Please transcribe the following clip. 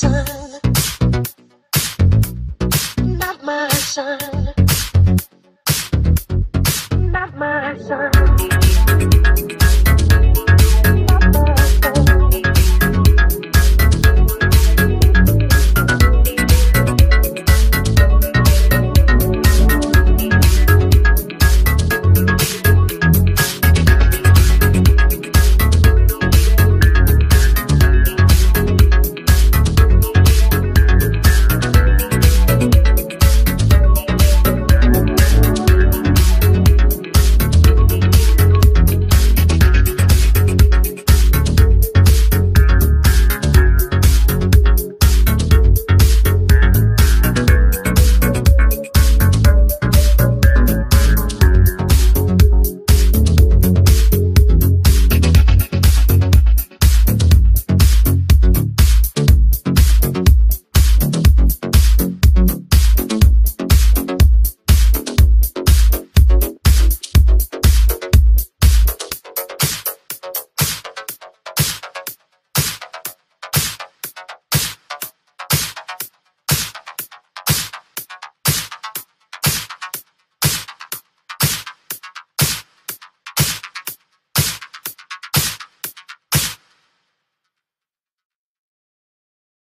sun.